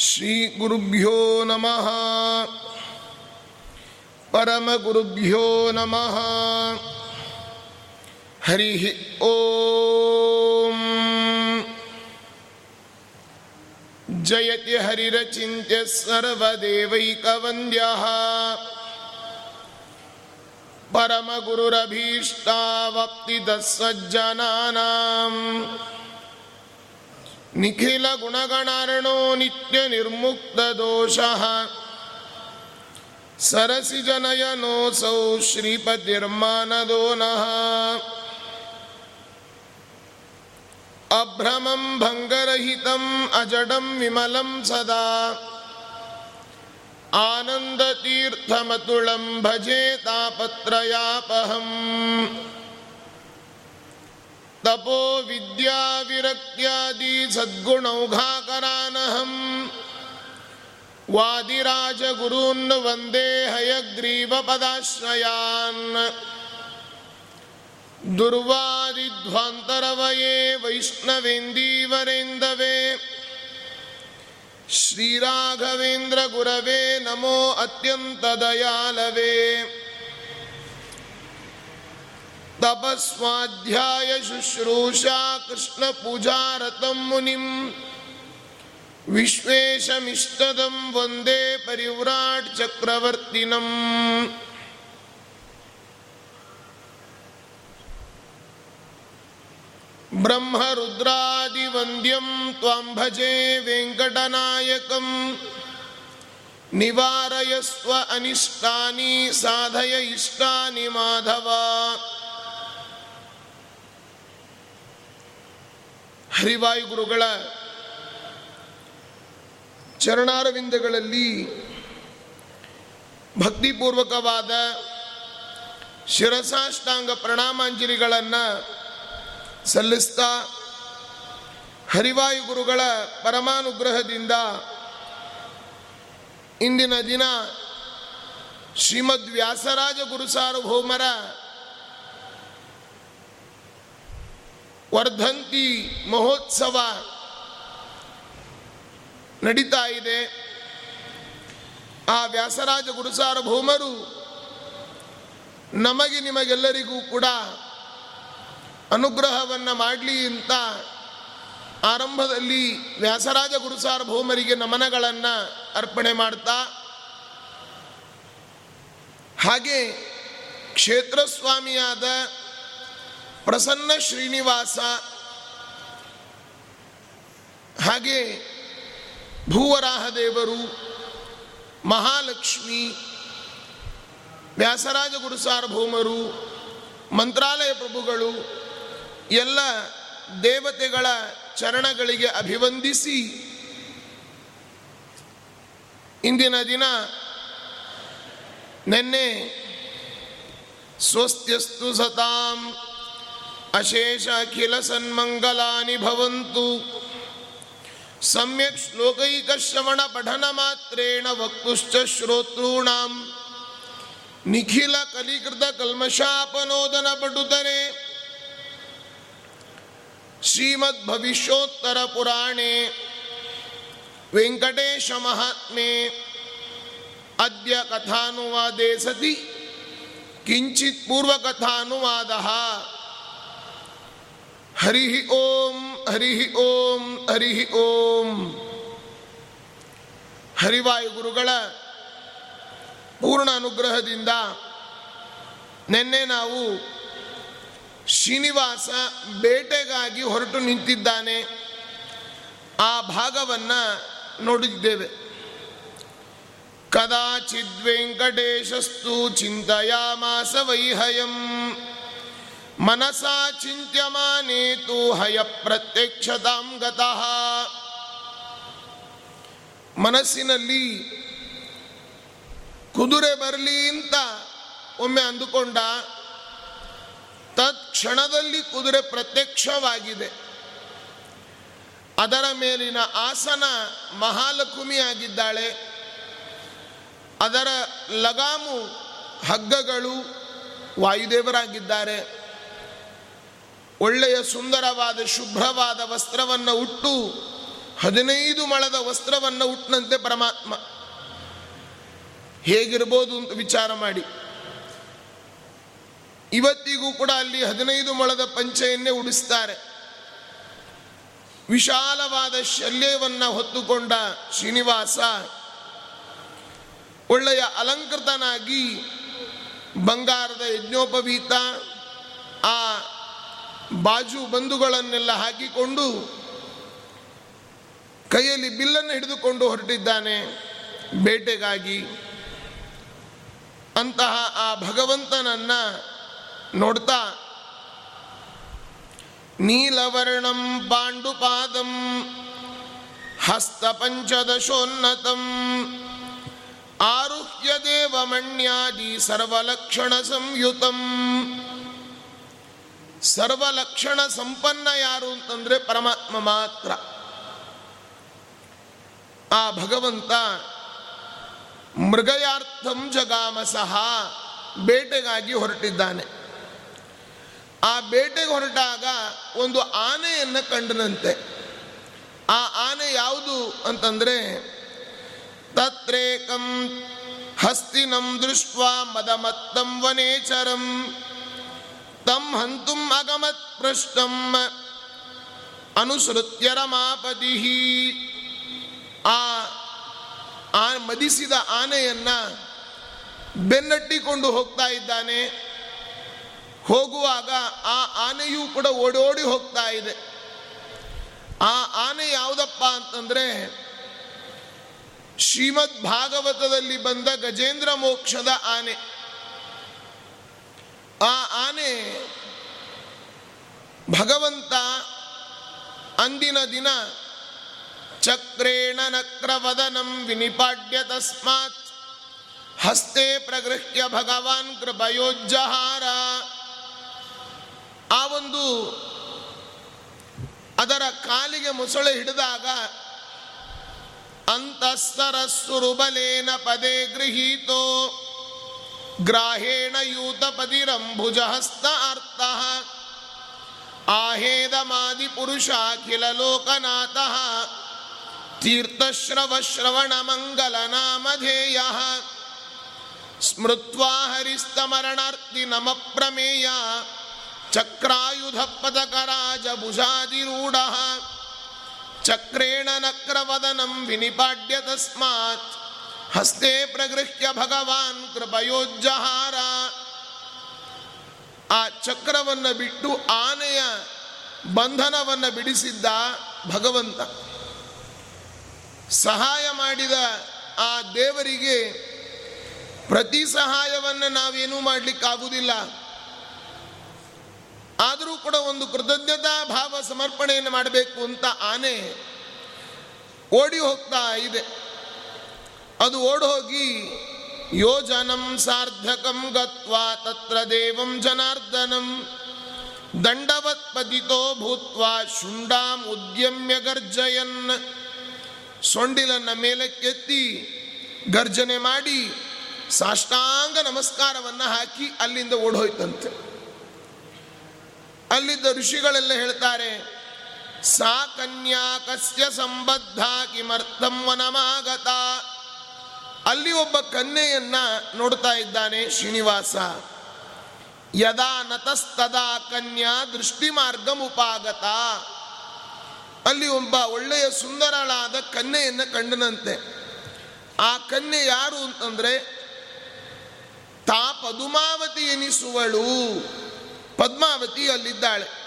श्रीगुरुभ्यो नमः। परमगुरुभ्यो नमः। हरिः ॐ जयति हरिरचिन्त्य सर्वदेवैकवन्द्यः। परमगुरुरभीष्टावप्तिदः सज्जनानाम् निखिलगुणगणार्णो नित्यनिर्मुक्तदोषः सरसिजनयनोऽसौ श्रीपतिर्मानदो नः। अभ्रमं भङ्गरहितम् अजडं विमलं सदा। आनन्दतीर्थमतुलं भजे तापत्रयापहम्। ತಪೋ ವಿದ್ಯಾ ವಿರಕ್ತ್ಯಾದಿ ಸದ್ಗುಣೌಘಾಕರಾನಹಂ ವಾದಿರಾಜ ಗುರೂನ್ ವಂದೇ ಹಯಗ್ರೀವ ಪದಾಶ್ರಯಾನ್ ದುರ್ವಾದಿಧ್ವಾಂತರವಯೇ ವೈಷ್ಣವೇಂದೀವರೇಂದವೇ ಶ್ರೀರಾಘವೇಂದ್ರ ಗುರವೇ ನಮೋ ಅತ್ಯಂತ ದಯಾಲವೇ शुश्रूषा कृष्णपूजारतं मुनिं विश्वेशमिष्टदं वंदे परिव्राट् चक्रवर्तिनम् ब्रह्मरुद्रादिवन्द्यं त्वां भजे वेङ्कटनायकं निवारयस्व अनिष्टानि, साधय इष्टानि माधव। ಹರಿವಾಯು ಗುರುಗಳ ಚರಣಾರವಿಂದಗಳಲ್ಲಿ ಭಕ್ತಿಪೂರ್ವಕವಾದ ಶಿರಸಾಷ್ಟಾಂಗ ಪ್ರಣಾಮಾಂಜಲಿಗಳನ್ನು ಸಲ್ಲಿಸ್ತಾ ಹರಿವಾಯು ಗುರುಗಳ ಪರಮಾನುಗ್ರಹದಿಂದ ಇಂದಿನ ದಿನ ಶ್ರೀಮದ್ ವ್ಯಾಸರಾಜ ಗುರು ಸಾರ್ವಭೌಮರ ವರ್ಧಂತಿ ಮಹೋತ್ಸವ ನಡೀತಾ ಇದೆ. ಆ ವ್ಯಾಸರಾಜ ಗುರುಸಾರ್ವಭೌಮರು ನಮಗೆ ನಿಮಗೆಲ್ಲರಿಗೂ ಕೂಡ ಅನುಗ್ರಹವನ್ನು ಮಾಡಲಿ ಅಂತ ಆರಂಭದಲ್ಲಿ ವ್ಯಾಸರಾಜ ಗುರುಸಾರ್ವಭೌಮರಿಗೆ ನಮನಗಳನ್ನು ಅರ್ಪಣೆ ಮಾಡ್ತಾ, ಹಾಗೆ ಕ್ಷೇತ್ರಸ್ವಾಮಿಯಾದ ಪ್ರಸನ್ನ ಶ್ರೀನಿವಾಸ. ಹಾಗೆ ಭೂವರಾಹ ದೇವರು ಮಹಾಲಕ್ಷ್ಮಿ, ವ್ಯಾಸರಾಜ ಗುರು ಸಾರ್ವಭೌಮರು ಮಂತ್ರಾಲಯ ಪ್ರಭುಗಳು, ಎಲ್ಲ ದೇವತೆಗಳ ಚರಣಗಳಿಗೆ ಅಭಿವಂದಿಸಿ ಇಂದಿನ ದಿನ ನಿನ್ನೆ ಸ್ವಸ್ತ್ಯಸ್ತು ಸತಾಂ ಅಶೇಷ ಅಖಿಲ ಸನ್ಮಂಗಲಾನಿ ಭವಂತು. ಸಮ್ಯಕ್ ಶ್ಲೋಕೈಕ ಶ್ರವಣ ಪಠನ ಮಾತ್ರೇಣ ವಕ್ತುಶ್ಚ ಶ್ರೋತೃಣಾಂ. ನಿಖಿಲ ಕಲಿಕೃತ ಕಲ್ಮಷಾಪನೋದನ ಪಟುತರೆ ಶ್ರೀಮದ್ ಭವಿಷ್ಯೋತ್ತರ ಪುರಾಣೆ. ವೆಂಕಟೇಶ ಮಹಾತ್ಮೆ. ಅದ್ಯ ಕಥಾನುವಾದೇ ಸತಿ. ಕಿಂಚಿತ್ ಪೂರ್ವಕಥಾನುವಾದ. ಹರಿ ಓಂ ಹರಿ ಓಂ ಹರಿ ಓಂ. ಹರಿವಾಯು ಗುರುಗಳ ಪೂರ್ಣ ಅನುಗ್ರಹದಿಂದ ನಿನ್ನೆ ನಾವು ಶ್ರೀನಿವಾಸ ಬೇಟೆಗಾಗಿ ಹೊರಟು ನಿಂತಿದ್ದಾನೆ. ಆ ಭಾಗವನ್ನು ನೋಡಿದ್ದೇವೆ. ಕದಾಚಿದ್ವೆಂಕಟೇಶಸ್ತು ಚಿಂತೆಯಾಮಾಸ ವೈಹಯಂ. ಮನಸಾ ಚಿಂತ್ಯಮಾನೇತು ಹಯ ಪ್ರತ್ಯಕ್ಷತಾಂ ಗತಃ. ಮನಸ್ಸಿನಲ್ಲಿ ಕುದುರೆ ಬರಲಿ ಅಂತ ಒಮ್ಮೆ ಅಂದುಕೊಂಡ, ತತ್ಕ್ಷಣದಲ್ಲಿ ಕುದುರೆ ಪ್ರತ್ಯಕ್ಷವಾಗಿದೆ. ಅದರ ಮೇಲಿನ ಆಸನ ಮಹಾಲಕ್ಷ್ಮಿಯಾಗಿದ್ದಾಳೆ. ಅದರ ಲಗಾಮು ಹಗ್ಗಗಳು ವಾಯುದೇವರಾಗಿದ್ದಾರೆ. ಒಳ್ಳೆಯ ಸುಂದರವಾದ, ಶುಭ್ರವಾದ ವಸ್ತ್ರವನ್ನು ಉಟ್ಟು, ಹದಿನೈದು ಮಳದ ವಸ್ತ್ರವನ್ನು ಉಟ್ಟನಂತೆ ಪರಮಾತ್ಮ. ಹೇಗಿರ್ಬೋದು ಅಂತ ವಿಚಾರ ಮಾಡಿ. ಇವತ್ತಿಗೂ ಕೂಡ ಅಲ್ಲಿ ಹದಿನೈದು ಮೊಳದ ಪಂಚೆಯನ್ನೇ ಉಡಿಸ್ತಾರೆ. ವಿಶಾಲವಾದ ಶಲ್ಯವನ್ನು ಹೊತ್ತುಕೊಂಡ ಶ್ರೀನಿವಾಸ ಒಳ್ಳೆಯ ಅಲಂಕೃತನಾಗಿ ಬಂಗಾರದ ಯಜ್ಞೋಪವೀತ, ಆ ಬಾಜು ಬಂಧುಗಳನ್ನೆಲ್ಲ ಹಾಕಿಕೊಂಡು ಕೈಯಲ್ಲಿ ಬಿಲ್ಲನ್ನು ಹಿಡಿದುಕೊಂಡು ಹೊರಟಿದ್ದಾನೆ. ಬೇಟೆಗಾಗಿ ಅಂತಹ ಆ ಭಗವಂತನನ್ನ ನೋಡ್ತಾ, ನೀಲವರ್ಣಂ ಪಾಂಡುಪಾದಂ ಹಸ್ತಪಂಚದಶೋನ್ನತಂ ಆರುಹ್ಯ ದೇವಮಣ್ಯಾದಿ ಸರ್ವಲಕ್ಷಣ ಸಂಯುತಂ. ಸರ್ವಲಕ್ಷಣ ಸಂಪನ್ನ ಯಾರು ಅಂತಂದ್ರೆ ಪರಮಾತ್ಮ ಮಾತ್ರ. ಆ ಭಗವಂತ ಮೃಗಯಾರ್ಥಂ ಜಗಾಮಸಹ ಬೇಟೆಗಾಗಿ ಹೊರಟಿದ್ದಾನೆ. ಆ ಬೇಟೆಗೆ ಹೊರಟಾಗ ಒಂದು ಆನೆಯನ್ನು ಕಂಡನಂತೆ. ಆ ಆನೆ ಯಾವುದು ಅಂತಂದ್ರೆ ತತ್ರೇಕಂ ಹಸ್ತಿನಂ ದೃಷ್ಟ ಮದಮತ್ತಂ ವನೇಚರಂ. ತಂ ಹಂತುಂ ಅಗಮತ್ ಪೃಷ್ಟಂ ಅನುಸೃತ್ಯ ರಮಾಪತಿ ಆ ಮದಿಸಿದ ಆನೆಯನ್ನ ಬೆನ್ನಟ್ಟಿಕೊಂಡು ಹೋಗ್ತಾ ಇದ್ದಾನೆ. ಹೋಗುವಾಗ ಆ ಆನೆಯೂ ಕೂಡ ಓಡೋಡಿ ಹೋಗ್ತಾ ಇದೆ. ಆ ಆನೆ ಯಾವುದಪ್ಪ ಅಂತಂದ್ರೆ ಶ್ರೀಮದ್ ಭಾಗವತದಲ್ಲಿ ಬಂದ ಗಜೇಂದ್ರ ಮೋಕ್ಷದ ಆನೆ. ಆ ಆನೆ ಭಗವಂತ ಅಂದಿನ ದಿನ ಚಕ್ರೇಣ ನಕ್ರವದನಂ ವಿನಿಪಾಡ್ಯ ತಸ್ಮಾತ್. ಹಸ್ತೆ ಪ್ರಗೃಹ್ಯ ಭಗವಾನ್ ಕೃಪಯೋಜ್ಜಹಾರ. ಆ ಒಂದು ಅದರ ಕಾಲಿಗೆ ಮೊಸಳೆ ಹಿಡಿದಾಗ ಅಂತಸ್ತರಸ್ಸುರುಬಲೇನ ಪದೇ ಗೃಹೀತೋ. ग्राहेण यूतपतिरम्भुजहस्तार्तः आहेदमादिपुरुषाखिलोकनाथः तीर्थश्रवश्रवणमङ्गलनामधेयः स्मृत्वा हरिस्तमरणार्ति नमः प्रमेया चक्रायुधपदकराजभुजादिरूढः चक्रेण नक्रवदनं विनिपाड्य तस्मात् ಹಸ್ತೆ ಪ್ರಗೃಹ್ಯ ಭಗವಾನ್ ಕೃಪಯೋಜ್ಜಹಾರ. ಆ ಚಕ್ರವನ್ನು ಬಿಟ್ಟು ಆನೆಯ ಬಂಧನವನ್ನು ಬಿಡಿಸಿದ್ದ ಭಗವಂತ. ಸಹಾಯ ಮಾಡಿದ ಆ ದೇವರಿಗೆ ಪ್ರತಿ ಸಹಾಯವನ್ನು ನಾವೇನೂ ಮಾಡಲಿಕ್ಕಾಗುವುದಿಲ್ಲ ಆದರೂ ಕೂಡ ಒಂದು ಕೃತಜ್ಞತಾ ಭಾವ ಸಮರ್ಪಣೆಯನ್ನು ಮಾಡಬೇಕು ಅಂತ ಆನೆ ಓಡಿ ಹೋಗ್ತಾ ಇದೆ. ಅದು ಓಡೋಗಿ ಯೋಜನಂ ಸಾರ್ಧಕಂ ಗತ್ವಾ ತತ್ರ ದೇವಂ ಜನಾರ್ದನಂ. ದಂಡವತ್ ಪತಿತೋ ಭೂತ್ವಾ ಶುಂಡಾಂ ಉದ್ಯಮ್ಯ ಗರ್ಜಯನ್. ಸೊಂಡಿಲನ್ನ ಮೇಲಕ್ಕೆತ್ತಿ, ಗರ್ಜನೆ ಮಾಡಿ, ಸಾಷ್ಟಾಂಗ ನಮಸ್ಕಾರವನ್ನು ಹಾಕಿ ಅಲ್ಲಿಂದ ಓಡೋಯ್ತಂತೆ. ಅಲ್ಲಿದ್ದ ಋಷಿಗಳೆಲ್ಲ ಹೇಳ್ತಾರೆ, ಸಾ ಕನ್ಯಾ ಕಸ್ಯ ಸಂಬದ್ಧ ಕಿಮರ್ಥಂ ವನಮಾಗತ. ಅಲ್ಲಿ ಒಬ್ಬ ಕನ್ಯೆಯನ್ನ ನೋಡ್ತಾ ಇದ್ದಾನೆ ಶ್ರೀನಿವಾಸ. ಯದಾ ನತಸ್ತದಾ ಕನ್ಯಾ ದೃಷ್ಟಿ ಮಾರ್ಗಮುಪಾಗತ ಅಲ್ಲಿ ಒಬ್ಬ ಒಳ್ಳೆಯ ಸುಂದರಳಾದ ಕನ್ಯೆಯನ್ನು ಕಂಡನಂತೆ. ಆ ಕನ್ಯೆ ಯಾರು ಅಂತಂದ್ರೆ ತಾ ಪದುಮಾವತಿ ಎನಿಸುವಳು. ಪದ್ಮಾವತಿ ಅಲ್ಲಿದ್ದಾಳೆ.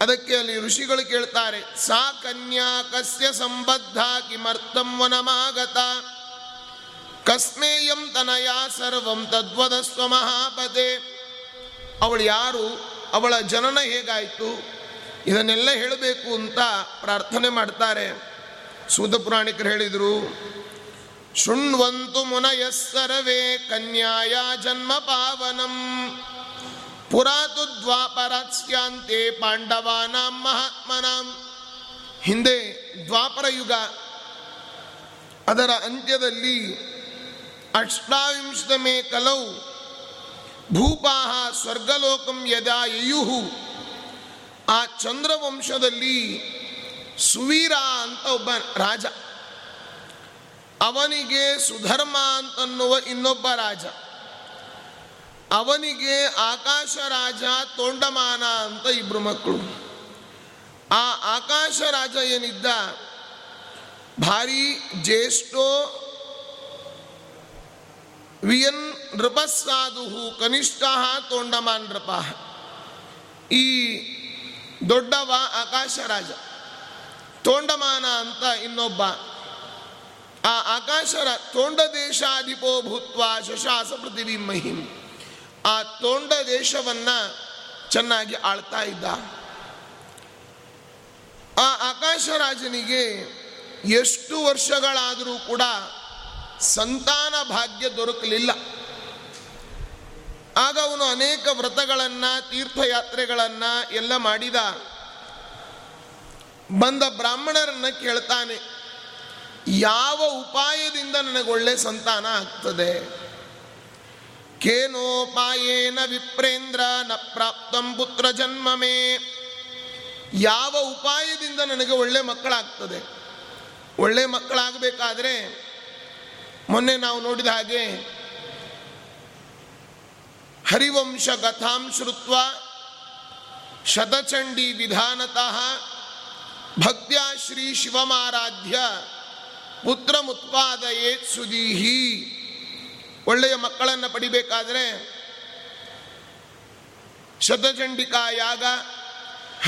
ಅದಕ್ಕೆ ಅಲ್ಲಿ ಋಷಿಗಳು ಕೇಳ್ತಾರೆ, ಸಾ ಕನ್ಯಾ ಕಸ್ಯ ಸಂಬದ್ಧ ಕಿಮರ್ಥಂ ವನಮಾಗತ. ಕಸ್ಮೇಯಂ ತನಯ ಸರ್ವಂ ತದ್ವದಸ್ವ ಮಹಾಪತೆ. ಅವಳು ಯಾರು, ಅವಳ ಜನನ ಹೇಗಾಯಿತು, ಇದನ್ನೆಲ್ಲ ಹೇಳಬೇಕು ಅಂತ ಪ್ರಾರ್ಥನೆ ಮಾಡ್ತಾರೆ. ಸೂತ ಪುರಾಣಿಕರು ಹೇಳಿದರು, ಶೃಣ್ವಂತು ಮುನಯಸ್ಸರವೇ ಕನ್ಯಾಯ ಜನ್ಮ ಪಾವನಂ. ಪುರಾತು ದ್ವಾಪರಾತ್ಸ್ಯಾಂತೆ ಪಾಂಡವಾನಾಂ ಮಹಾತ್ಮನಾಂ. ಹಿಂದೆ ದ್ವಾಪರ ಯುಗ. ಅದರ ಅಂತ್ಯದಲ್ಲಿ ಅಷ್ಟಾವಿಂಶತಮೇ ಕಲೌ ಭೂಪಾಹ ಸ್ವರ್ಗಲೋಕಂ ಯದಾ ಆ ಚಂದ್ರವಂಶದಲ್ಲಿ ಸುವೀರ ಅಂತ ಒಬ್ಬ ರಾಜ. ಅವನಿಗೆ ಸುಧರ್ಮ ಅಂತನ್ನುವ ಇನ್ನೊಬ್ಬ ರಾಜ. ಅವನಿಗೆ ಆಕಾಶ ರಾಜ ತೋಂಡಮಾನ ಅಂತ ಇಬ್ರು ಮಕ್ಕಳು. ಆ ಆಕಾಶ ರಾಜ ಏನಿದ್ದ? ಭಾರಿ ಜ್ಯೇಷ್ಠೋ ವಿಯನ್ ನೃಪಸ್ಸಾದು ಕನಿಷ್ಠ ತೋಂಡಮಾನ್ ನೃಪ. ಈ ದೊಡ್ಡವ ಆಕಾಶ ರಾಜ, ತೋಂಡಮಾನ ಅಂತ ಇನ್ನೊಬ್ಬ. ಆ ಆಕಾಶರ ತೋಂಡ ದೇಶಾಧಿಪೋ ಭೂತ್ವ ಶಶಾಸ ಪೃಥಿವಿ ಮಹಿಂ. ಆ ತೋಂಡ ದೇಶವನ್ನ ಚೆನ್ನಾಗಿ ಆಳ್ತಾ ಇದ್ದ. ಆ ಆಕಾಶ ರಾಜನಿಗೆ ಎಷ್ಟು ವರ್ಷಗಳಾದರೂ ಕೂಡ ಸಂತಾನ ಭಾಗ್ಯ ದೊರಕಲಿಲ್ಲ. ಆಗ ಅವನು ಅನೇಕ ವ್ರತಗಳನ್ನ, ತೀರ್ಥಯಾತ್ರೆಗಳನ್ನು ಎಲ್ಲ ಮಾಡಿದ. ಬಂದ ಬ್ರಾಹ್ಮಣರನ್ನು ಕೇಳ್ತಾನೆ, ಯಾವ ಉಪಾಯದಿಂದ ನನಗೊಳ್ಳೆ ಸಂತಾನ ಆಗ್ತದೆ? ಕೇನೋಪಾಯೇನ ವಿಪ್ರೇಂದ್ರ ನ ಪ್ರಾಪ್ತಂ ಪುತ್ರ ಜನ್ಮಮೇ. ಯಾವ ಉಪಾಯದಿಂದ ನನಗೆ ಒಳ್ಳೆ ಮಕ್ಕಳಾಗ್ತದೆ? ಒಳ್ಳೆ ಮಕ್ಕಳಾಗಬೇಕಾದ್ರೆ ಮೊನ್ನೆ ನಾವು ನೋಡಿದ ಹಾಗೆ ಹರಿವಂಶ ಕಥಾಂ ಶ್ರುತ್ವ ಶತಚಂಡಿ ವಿಧಾನತಃ ಭಕ್ತ್ಯಾ ಶ್ರೀ ಶಿವಮಾರಾಧ್ಯ ಪುತ್ರ ಮುತ್ಪಾದಯೇತ್ ಸುದೀಹಿ. ಒಳ್ಳೆಯ ಮಕ್ಕಳನ್ನು ಪಡಿಬೇಕಾದರೆ ಶತಚಂಡಿಕಾ ಯಾಗ,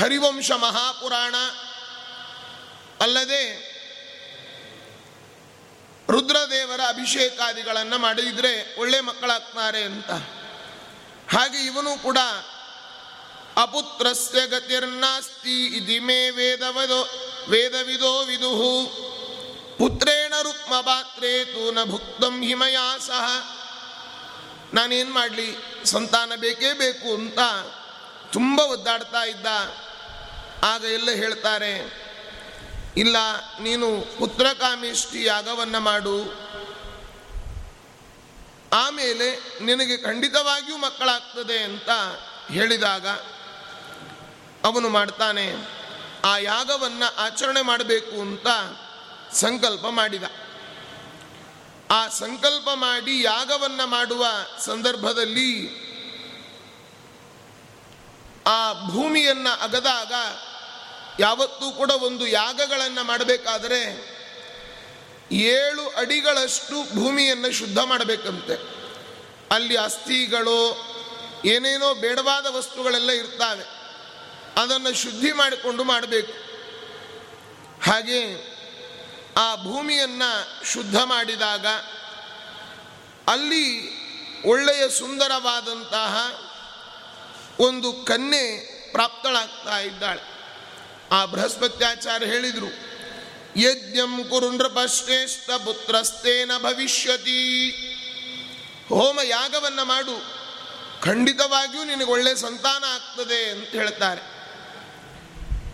ಹರಿವಂಶ ಮಹಾಪುರಾಣ, ಅಲ್ಲದೆ ರುದ್ರದೇವರ ಅಭಿಷೇಕಾದಿಗಳನ್ನು ಮಾಡಿದರೆ ಒಳ್ಳೆ ಮಕ್ಕಳಾಗ್ತಾರೆ ಅಂತ. ಹಾಗೆ ಇವನು ಕೂಡ, ಅಪುತ್ರಸ್ಯ ಗತಿರ್ನಾಸ್ತಿ ಇದಿಮೇ ವೇದವದೋ, ವೇದವಿದೋ ವಿದುಹು. ಪುತ್ರೇಣ ರುಕ್ಮ ಪಾತ್ರೇ ತು ನ ಭುಕ್ತಂ ಹಿಮಯಾ ಸಹ. ನಾನೇನು ಮಾಡಲಿ? ಸಂತಾನ ಬೇಕೇ ಬೇಕು ಅಂತ ತುಂಬ ಒದ್ದಾಡ್ತಾ ಇದ್ದ. ಆಗ ಎಲ್ಲ ಹೇಳ್ತಾರೆ, ಇಲ್ಲ, ನೀನು ಪುತ್ರಕಾಮೇಷ್ಟಿ ಯಾಗವನ್ನು ಮಾಡು. ಆಮೇಲೆ ನಿನಗೆ ಖಂಡಿತವಾಗಿಯೂ ಮಕ್ಕಳಾಗ್ತದೆ ಅಂತ ಹೇಳಿದಾಗ ಅವನು ಮಾಡ್ತಾನೆ, ಆ ಯಾಗವನ್ನು ಆಚರಣೆ ಮಾಡಬೇಕು ಅಂತ ಸಂಕಲ್ಪ ಮಾಡಿದ. ಆ ಸಂಕಲ್ಪ ಮಾಡಿ ಯಾಗವನ್ನು ಮಾಡುವ ಸಂದರ್ಭದಲ್ಲಿ ಆ ಭೂಮಿಯನ್ನು ಅಗದಾಗ ಯಾವತ್ತೂ ಕೂಡ ಒಂದು ಯಾಗಗಳನ್ನು ಮಾಡಬೇಕಾದರೆ ಏಳು ಅಡಿಗಳಷ್ಟು ಭೂಮಿಯನ್ನು ಶುದ್ಧ ಮಾಡಬೇಕಂತೆ. ಅಲ್ಲಿ ಅಸ್ಥಿಗಳು ಏನೇನೋ ಬೇಡವಾದ ವಸ್ತುಗಳೆಲ್ಲ ಇರ್ತವೆ. ಅದನ್ನು ಶುದ್ಧಿ ಮಾಡಿಕೊಂಡು ಮಾಡಬೇಕು. ಹಾಗೆ ಆ ಭೂಮಿಯನ್ನು ಶುದ್ಧ ಮಾಡಿದಾಗ ಅಲ್ಲಿ ಒಳ್ಳೆಯ ಸುಂದರವಾದಂತಹ ಒಂದು ಕನ್ಯೆ ಪ್ರಾಪ್ತಳಾಗ್ತಾ ಇದ್ದಾಳೆ. ಆ ಬೃಹಸ್ಪತ್ಯಾಚಾರ್ಯ ಹೇಳಿದರು, ಯಜ್ಞಂ ಕುರು ನೃಪಶ್ರೇಷ್ಠ ಪುತ್ರಸ್ತೇನ ಭವಿಷ್ಯತಿ. ಹೋಮ ಯಾಗವನ್ನು ಮಾಡು, ಖಂಡಿತವಾಗಿಯೂ ನಿನಗೆ ಒಳ್ಳೆ ಸಂತಾನ ಆಗ್ತದೆ ಅಂತ ಹೇಳ್ತಾರೆ.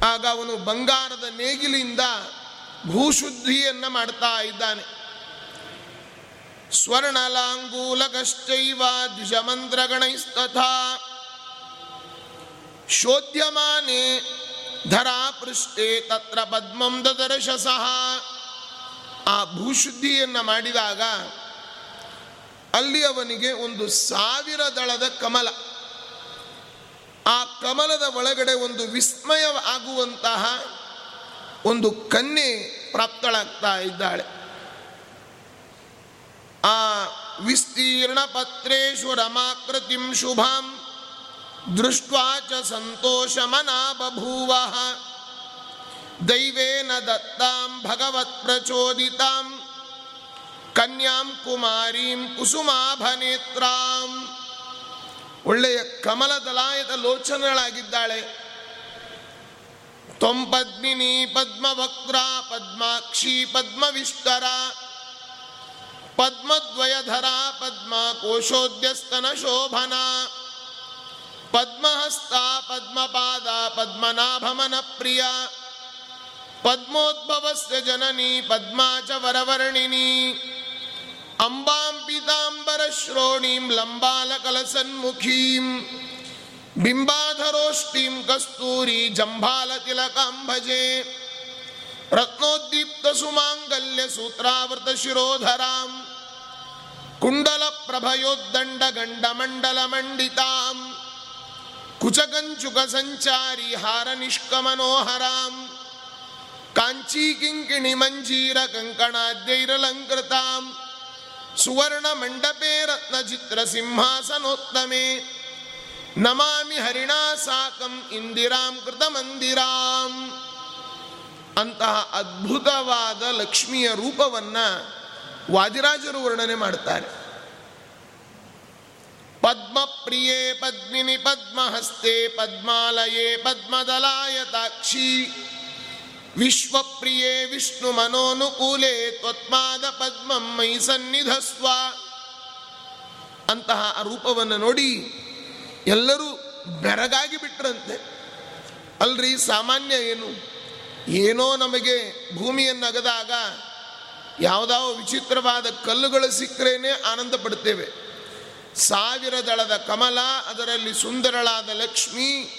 ಆಗ ಅವನು ಬಂಗಾರದ ನೇಗಿಲಿಂದ ಭೂಶುದ್ಧಿಯನ್ನ ಮಾಡ್ತಾ ಇದ್ದಾನೆ. ಸ್ವರ್ಣಲಾಂಗೂಲಕಶ್ಚೈವ ದ್ವಿಜಮಂತ್ರಗಣೈಸ್ತಥಾ ಶೋಧ್ಯಮಾನೆ ಧರಾ ಪೃಷ್ಠೆ ತತ್ರ ಪದ್ಮಂ ದದರ್ಶಸಃ. ಆ ಭೂಶುದ್ಧಿಯನ್ನು ಮಾಡಿದಾಗ ಅಲ್ಲಿ ಅವನಿಗೆ ಒಂದು ಸಾವಿರ ದಳದ ಕಮಲ. ಆ ಕಮಲದ ಒಳಗಡೆ ಒಂದು ವಿಸ್ಮಯ ಆಗುವಂತಹ ಒಂದು ಕನ್ಯೆ ಪ್ರಾಪ್ತಳಾಗ್ತಾ ಇದ್ದಾಳೆ. ಆ ವಿಸ್ತೀರ್ಣ ಪತ್ರೇಶು ರಮಾಕೃತಿಂ ಶುಭಾಂ ದೃಷ್ಟ್ವಾ ಚ ಸಂತೋಷಮನಾ ಬಭೂವ ದೈವೇನ ದತ್ತಾಂ ಭಗವತ್ ಪ್ರಚೋದಿತಾಂ, ಕನ್ಯಾಂ ಕುಮಾರೀಂ ಕುಸುಮಾಭನೇತ್ರಾಂ. ಒಳ್ಳೆಯ ಕಮಲದಲಾಯದ ಲೋಚನಗಳಾಗಿದ್ದಾಳೆ. त्वं पद्मिनी पद्मवक्त्रा, पद्माक्षी, पद्मविष्करा, पद्मद्वयधरा, पद्माकोशोद्यस्तनशोभना, पद्महस्ता, पद्मपादा, पद्मनाभमनप्रिया, पद्मोद्भवस्य जननी, पद्मा च वरवर्णिनी, अम्बां पीताम्बरश्रोणीं, लम्बालकलसन्मुखीम् बिंबाधरोष्टिम कस्तूरी जंभाल भजे। रत्नोदीप्त सुमांगल्य सूत्रावृत शिरोधराम कुंडल प्रभयोदंड गंड मंडल मंडिताम कुचकंचुक संचारी हार निष्कमनोहराम कांची किंकिणी मंजीर कंकणाद्यैरलंकृताम सुवर्ण मंडपे रत्न चित्र सिंहासनोत्तमे ನಮಾಮಿ ಹರಿಣಾ ಸಾಕಂ ಇಂದಿರಾಂ ಕೃತ ಮಂದಿರಾಂ ಅಂತಹ ಅದ್ಭುತವಾದ ಲಕ್ಷ್ಮಿಯ ರೂಪವನ್ನ ವಾದಿರಾಜರು ವರ್ಣನೆ ಮಾಡ್ತಾರೆ. ಪದ್ಮಪ್ರಿಯೇ ಪದ್ಮಿನಿ ಪದ್ಮಹಸ್ತೆ ಪದ್ಮಾಲಯೇ ಪದ್ಮದಲಾಯತಾಕ್ಷಿ ವಿಶ್ವಪ್ರಿಯೇ ವಿಷ್ಣು ಮನೋನುಕೂಲೆ ತ್ವತ್ಪಾದ ಪದ್ಮಂ ಮೈ ಸನ್ನಿಧಸ್ವ. ಅಂತಹ ರೂಪವನ್ನು ನೋಡಿ ಎಲ್ಲರೂ ಬೆರಗಾಗಿ ಬಿಟ್ರಂತೆ. ಅಲ್ರಿ ಸಾಮಾನ್ಯ ಏನು? ಏನೋ ನಮಗೆ ಭೂಮಿಯನ್ನು ಅಗದಾಗ ಯಾವುದಾವ ವಿಚಿತ್ರವಾದ ಕಲ್ಲುಗಳು ಸಿಕ್ಕರೇನೆ ಆನಂದ ಪಡ್ತೇವೆ. ಸಾವಿರ ದಳದ ಕಮಲ, ಅದರಲ್ಲಿ ಸುಂದರಳಾದ ಲಕ್ಷ್ಮಿ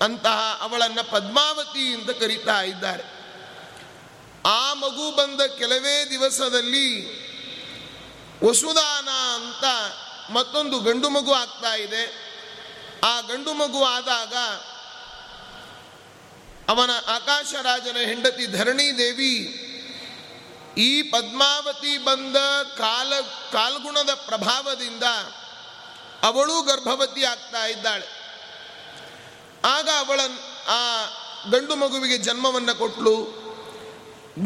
ಅಂತಹ ಅವಳನ್ನು ಪದ್ಮಾವತಿ ಅಂತ ಕರೀತಾ ಇದ್ದಾರೆ. ಆ ಮಗು ಬಂದ ಕೆಲವೇ ದಿವಸದಲ್ಲಿ ವಸುದಾನ ಅಂತ ಮತ್ತೊಂದು ಗಂಡು ಮಗು ಆಗ್ತಾ ಇದೆ. ಆ ಗಂಡು ಮಗು ಆದಾಗ ಅವನ ಆಕಾಶರಾಜನ ಹೆಂಡತಿ ಧರಣಿ ದೇವಿ ಈ ಪದ್ಮಾವತಿ ಬಂದ ಕಾಲ, ಕಾಲ್ಗುಣದ ಪ್ರಭಾವದಿಂದ ಅವಳು ಗರ್ಭವತಿ ಆಗ್ತಾ ಇದ್ದಾಳೆ. ಆಗ ಅವಳ, ಆ ಗಂಡು ಮಗುವಿಗೆ ಜನ್ಮವನ್ನು ಕೊಟ್ಟಳು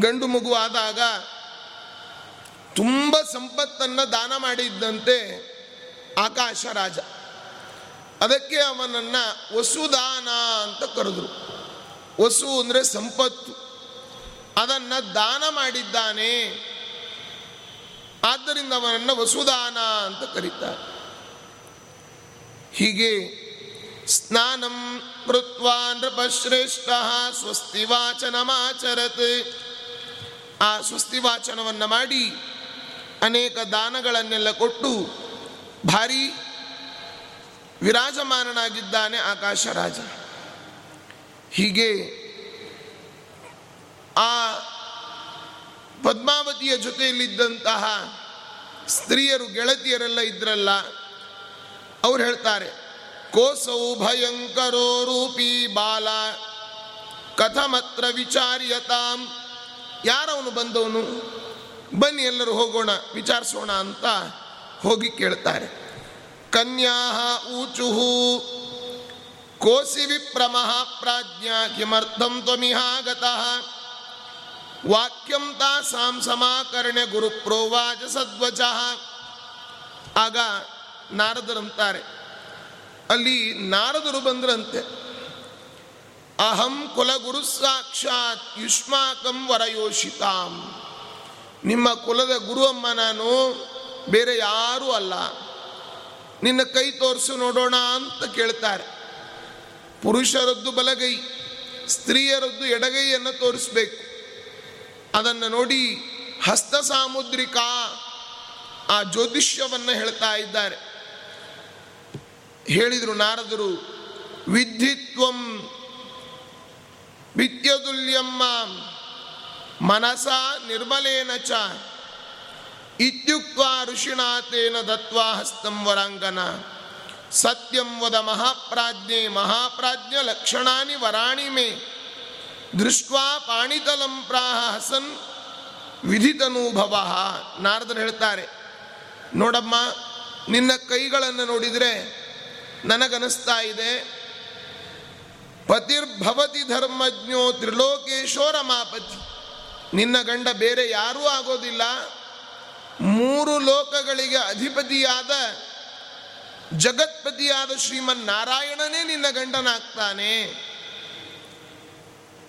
ಗಂಡು ಮಗು ಆದಾಗ ತುಂಬ ಸಂಪತ್ತನ್ನು ದಾನ ಮಾಡಿದ್ದಂತೆ ಆಕಾಶ ರಾಜ. ಅದಕ್ಕೆ ಅವನನ್ನು ವಸುದಾನ ಅಂತ ಕರೆದ್ರು. ವಸು ಅಂದರೆ ಸಂಪತ್ತು. ಅದನ್ನು ದಾನ ಮಾಡಿದ್ದಾನೆ. ಆದ್ದರಿಂದ ಅವನನ್ನು ವಸುದಾನ ಅಂತ ಕರೀತಾರೆ. ಹೀಗೆ ಸ್ನಾನಂ ಕೃತ್ವಾ ನೃಪಶ್ರೇಷ್ಠ ಸ್ವಸ್ತಿ ವಾಚನಮಾಚರತ್. ಆ ಸ್ವಸ್ತಿ ವಾಚನವನ್ನು ಮಾಡಿ ಅನೇಕ ದಾನಗಳನ್ನೆಲ್ಲ ಕೊಟ್ಟು ಭಾರಿ ವಿರಾಜಮಾನನಾಗಿದ್ದಾನೆ ಆಕಾಶ ರಾಜ. ಹೀಗೆ ಆ ಪದ್ಮಾವತಿಯ ಜೊತೆಯಲ್ಲಿದ್ದಂತಹ ಸ್ತ್ರೀಯರು, ಗೆಳತಿಯರೆಲ್ಲ ಇದ್ರಲ್ಲ, ಅವ್ರು ಹೇಳ್ತಾರೆ, ಕೋಸೌ ಭಯಂಕರೋ ರೂಪಿ ಬಾಲ, ಕಥಮತ್ರ ವಿಚಾರ್ಯತಾಂ. ಯಾರವನು ಬಂದವನು? ಬನ್ನಿ ಎಲ್ಲರೂ ಹೋಗೋಣ, ವಿಚಾರಿಸೋಣ ಅಂತ ಹೋಗಿ ಕೇಳ್ತಾರೆ. ಕನ್ಯಾ ಊಚುಹು ಕೋಸಿ ವಿಪ್ರಮಃ ಪ್ರಾಜ್ಞ ಕಿಮರ್ಥಂ ತ್ವಮಿಹಾಗತಃ. ವಾಕ್ಯಂ ತಾಸಾಂ ಸಮಾಕರ್ಣೆ ಗುರು ಸದ್ವಚ ಆಗ ನಾರದರಂತಾರೆ ಅಲ್ಲಿ ನಾರದರು ಬಂದ್ರಂತೆ, ಅಹಂ ಕುಲಗುರು ಸಾಕ್ಷಾತ್ ಯುಷ್ಮಾಕಂ ವರಯೋಷಿತಾಂ. ನಿಮ್ಮ ಕುಲದ ಗುರು ಅಮ್ಮ ನಾನು ಬೇರೆ ಯಾರೂ ಅಲ್ಲ. ನಿನ್ನ ಕೈ ತೋರಿಸು ನೋಡೋಣ ಅಂತ ಕೇಳ್ತಾರೆ. ಪುರುಷರದ್ದು ಬಲಗೈ, ಸ್ತ್ರೀಯರದ್ದು ಎಡಗೈಯನ್ನು ತೋರಿಸ್ಬೇಕು. ಅದನ್ನು ನೋಡಿ ಹಸ್ತ ಸಾಮುದ್ರಿಕ ಆ ಜ್ಯೋತಿಷ್ಯವನ್ನು ಹೇಳ್ತಾ ಇದ್ದಾರೆ. ಹೇಳಿದರು ನಾರದರು, ವಿದ್ಧಿತ್ವಂ ವಿದ್ಯದುಲ್ಯಮ್ಮ ಮನಸ ನಿರ್ಮಲೇನ ಚ. ಇತ್ಯುಕ್ತ ಋಷಿಣಾತೇನ ದತ್ವಾ ಹಸ್ತಂ ವರಾಂಗನ ಸತ್ಯಂ ವದ ಮಹಾಪ್ರಾಜ್ಞೆ ಮಹಾಪ್ರಾಜ್ಞ ಲಕ್ಷಣಾನಿ ವರಾಣಿ ಮೇ ದೃಷ್ಟ್ವಾ ಪಾಣಿತಲಂ ಪ್ರಾಹ ಹಸನ್ ವಿಧಿತನೂಭವ ನಾರದರು ಹೇಳ್ತಾರೆ, ನೋಡಮ್ಮ, ನಿನ್ನ ಕೈಗಳನ್ನು ನೋಡಿದರೆ ನನಗನಿಸ್ತಾ ಇದೆ. ಪತಿರ್ಭವತಿ ಧರ್ಮಜ್ಞೋ ತ್ರಿಲೋಕೇಶೋ ರಮಾಪತಿ ನಿನ್ನ ಗಂಡ ಬೇರೆ ಯಾರೂ ಆಗೋದಿಲ್ಲ. ಮೂರು ಲೋಕಗಳಿಗೆ ಅಧಿಪತಿಯಾದ ಜಗತ್ಪತಿಯಾದ ಶ್ರೀಮನ್ ನಾರಾಯಣನೇ ನಿನ್ನ ಗಂಡನಾಗ್ತಾನೆ.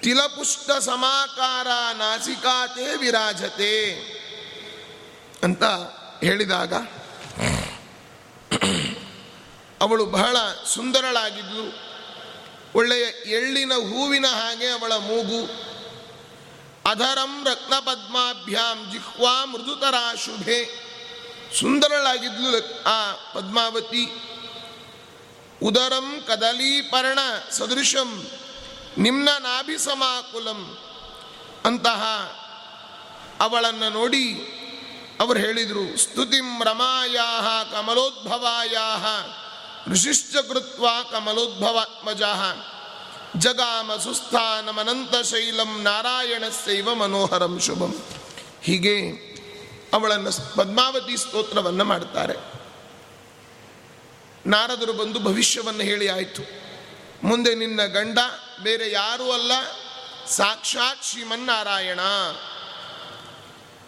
ತಿಲಪುಷ್ಟ ಸಮಾಕಾರ ನಾಸಿಕಾತೆ ವಿರಾಜತೆ ಅಂತ ಹೇಳಿದಾಗ ಅವಳು ಬಹಳ ಸುಂದರಳಾಗಿದ್ಲು. ಒಳ್ಳೆಯ ಎಳ್ಳಿನ ಹೂವಿನ ಹಾಗೆ ಅವಳ ಮೂಗು ಅಧರಂ ರತ್ನ ಪದ್ಮಾಭ್ಯಾಂ ಜಿಹ್ವಾ ಮೃದುತರ ಶುಭೆ ಸುಂದರಳಾಗಿದ್ಲು ಆ ಪದ್ಮಾವತಿ ಉದರಂ ಕದಲೀಪರ್ಣ ಸದೃಶಂ ನಿಮ್ನ ನಾಭಿಸಮಾಕುಲಂ ಅಂತಹ ಅವಳನ್ನು ನೋಡಿ ಅವರು ಹೇಳಿದರು, ಸ್ತುತಿಂ ರಮಾಯಾ ಕಮಲೋದ್ಭವಾಯಾ ಋಷಿಶ್ಚ ಕೃತ್ವ ಕಮಲೋದ್ಭವಾತ್ಮಜ ಜಗಾಮ ಸುಸ್ಥಾನಮನಂತ ಶೈಲಂ ನಾರಾಯಣಸ್ಸೈವ ಮನೋಹರಂ ಶುಭಂ. ಹೀಗೆ ಅವಳನ್ನು ಪದ್ಮಾವತಿ ಸ್ತೋತ್ರವನ್ನು ಮಾಡ್ತಾರೆ. ನಾರದರು ಬಂದು ಭವಿಷ್ಯವನ್ನು ಹೇಳಿ ಆಯಿತು. ಮುಂದೆ ನಿನ್ನ ಗಂಡ ಬೇರೆ ಯಾರೂ ಅಲ್ಲ, ಸಾಕ್ಷಾತ್ ಶ್ರೀಮನ್ನಾರಾಯಣ.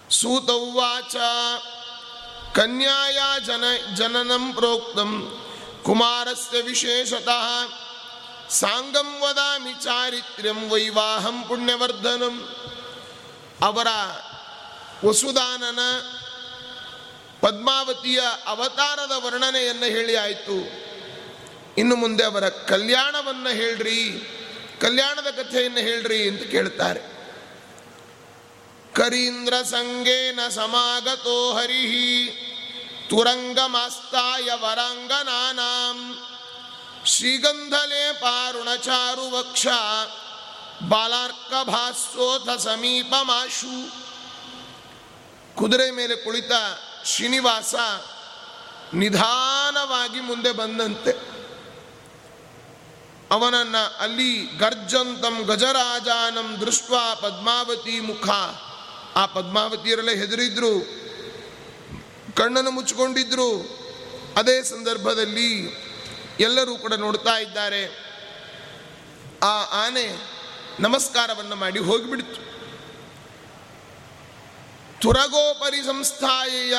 ಸೂತೌವಾಚ ಕನ್ಯಾಯ ಜನ ಜನನಂ ಪ್ರೋಕ್ತಂ ಕುಮಾರಸ್ಯ ವಿಶೇಷತಃ ಸಾಂಗಂ ವದಾಮಿ ಚಾರಿತ್ರ್ಯಂ ವೈವಾಹಂ ಪುಣ್ಯವರ್ಧನಂ ಅವರ ವಸುದಾನನ ಪದ್ಮಾವತಿಯ ಅವತಾರದ ವರ್ಣನೆಯನ್ನು ಹೇಳಿ ಆಯಿತು. ಇನ್ನು ಮುಂದೆ ಅವರ ಕಲ್ಯಾಣವನ್ನು ಹೇಳ್ರಿ, ಕಲ್ಯಾಣದ ಕಥೆಯನ್ನು ಹೇಳ್ರಿ ಅಂತ ಕೇಳ್ತಾರೆ. ಕರೀಂದ್ರ ಸಂಗೇನ ಸಮಾಗತೋ ಹರಿಹಿ, ತುರಂಗಮಾಸ್ತಾಯ ವರಾಂಗನಾನಾಂ. ಶ್ರೀಗಂಧಲೆ ಪಾರುಣಚಾರು ವಕ್ಷ ಬಾಲಾರ್ಕ ಭಾಸ್ಸೋಥ ಸಮೀಪ ಮಾಶು ಕುದುರೆ ಮೇಲೆ ಕುಳಿತ ಶ್ರೀನಿವಾಸ ನಿಧಾನವಾಗಿ ಮುಂದೆ ಬಂದಂತೆ. ಅವನನ್ನು ಅಲ್ಲಿ ಗರ್ಜಂತಂ ಗಜರಾಜಾನಂ ದೃಷ್ಟ ಪದ್ಮಾವತಿ ಮುಖ. ಆ ಪದ್ಮಾವತಿಯರಲ್ಲೇ ಹೆದರಿದ್ರು, ಕಣ್ಣನ್ನು ಮುಚ್ಚಿಕೊಂಡಿದ್ರು. ಅದೇ ಸಂದರ್ಭದಲ್ಲಿ ಎಲ್ಲರೂ ಕೂಡ ನೋಡ್ತಾ ಇದ್ದಾರೆ. ಆ ಆನೆ ನಮಸ್ಕಾರವನ್ನು ಮಾಡಿ ಹೋಗಿಬಿಡ್ತು. ತುರಗೋಪರಿ ಸಂಸ್ಥಾಯ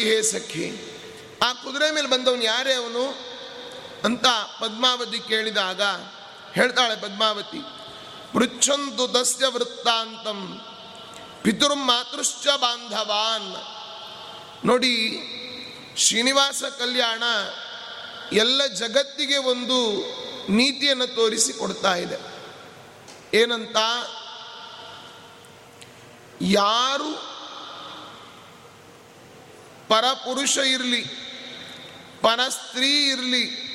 ಹೇ ಸಖಿ. ಆ ಕುದುರೆ ಮೇಲೆ ಬಂದವನು ಯಾರೇ ಅವನು? ಅಂತ ಪದ್ಮಾವತಿ ಕೇಳಿದಾಗ ಹೇಳ್ತಾಳೆ ಪದ್ಮಾವತಿ, ಪೃಚ್ಛಂತು ತಸ್ಯ ವೃತ್ತಾಂತಂ, ಪಿತೃ ಮಾತೃಶ್ಚ ಬಾಂಧವಾನ್. ನೋಡಿ, ಶ್ರೀನಿವಾಸ ಕಲ್ಯಾಣ ಎಲ್ಲ ಜಗತ್ತಿಗೆ ಒಂದು ನೀತಿಯನ್ನು ತೋರಿಸಿಕೊಡ್ತಾ ಇದೆ. ಏನಂತ? ಯಾರು ಪರಪುರುಷ ಇರಲಿ ಪರ ಸ್ತ್ರೀ ಇರಲಿ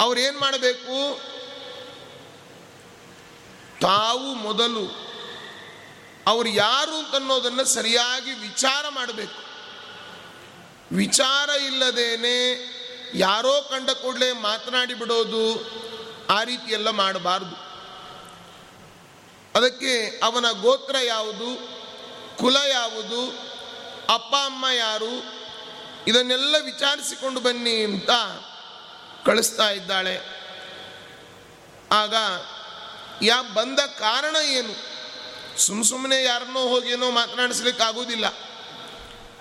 ಅವ್ರೇನು ಮಾಡಬೇಕು? ತಾವು ಮೊದಲು ಅವ್ರು ಯಾರು ಅಂತನ್ನೋದನ್ನು ಸರಿಯಾಗಿ ವಿಚಾರ ಮಾಡಬೇಕು. ವಿಚಾರ ಇಲ್ಲದೇನೆ ಯಾರೋ ಕಂಡ ಕೂಡಲೇ ಮಾತನಾಡಿ ಬಿಡೋದು ಆ ರೀತಿಯೆಲ್ಲ ಮಾಡಬಾರ್ದು. ಅದಕ್ಕೆ ಅವನ ಗೋತ್ರ ಯಾವುದು, ಕುಲ ಯಾವುದು, ಅಪ್ಪ, ಅಮ್ಮ ಯಾರು, ಇದನ್ನೆಲ್ಲ ವಿಚಾರಿಸಿಕೊಂಡು ಬನ್ನಿ ಅಂತ ಕಳಿಸ್ತಾ ಇದ್ದಾಳೆ. ಆಗ ಯಾ ಬಂದ ಕಾರಣ ಏನು? ಸುಮ್ಮ ಸುಮ್ಮನೆ ಯಾರನ್ನೋ ಹೋಗೇನೋ ಮಾತನಾಡಿಸ್ಲಿಕ್ಕೆ ಆಗೋದಿಲ್ಲ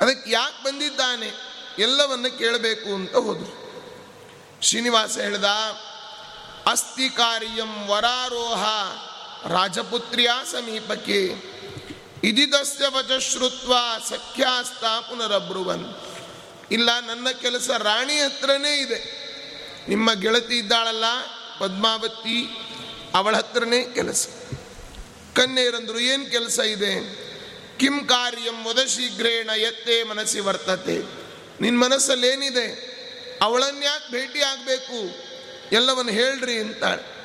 ಅದಕ್ಕೆ ಯಾಕೆ ಬಂದಿದ್ದಾನೆ? ಎಲ್ಲವನ್ನು ಕೇಳಬೇಕು ಅಂತ ಹೋದರು. ಶ್ರೀನಿವಾಸ ಹೇಳ್ದ ಅಸ್ಥಿ ಕಾರ್ಯಂ ವರಾರೋಹ ರಾಜಪುತ್ರಿಯ ಸಮೀಪಕ್ಕೆ, ಇದಿದಸ್ಯ ವಚ ಶ್ರುತ್ವ ಸಖ್ಯಾಸ್ತ ಪುನರಬ್ರುವನ್. ಇಲ್ಲ, ನನ್ನ ಕೆಲಸ ರಾಣಿ ಹತ್ರನೇ ಇದೆ. ನಿಮ್ಮ ಗೆಳತಿ ಇದ್ದಾಳಲ್ಲ, ಪದ್ಮಾವತಿ, ಅವಳ ಹತ್ರನೇ ಕೆಲಸ. ಕನ್ಯರಂದ್ರು ಏನು ಕೆಲಸ ಇದೆ? ಕಿಂ ಕಾರ್ಯಂ ವದ ಶೀಘ್ರೇಣ ಎತ್ತೇ ಮನಸ್ಸಿ ವರ್ತತೆ. ನಿನ್ನ ಮನಸ್ಸಲ್ಲಿ ಏನಿದೆ ಅವಳನ್ಯಾಕೆ ಭೇಟಿ ಆಗಬೇಕು? ಎಲ್ಲವನ್ನು ಹೇಳ್ರಿ ಅಂತಾಳೆ.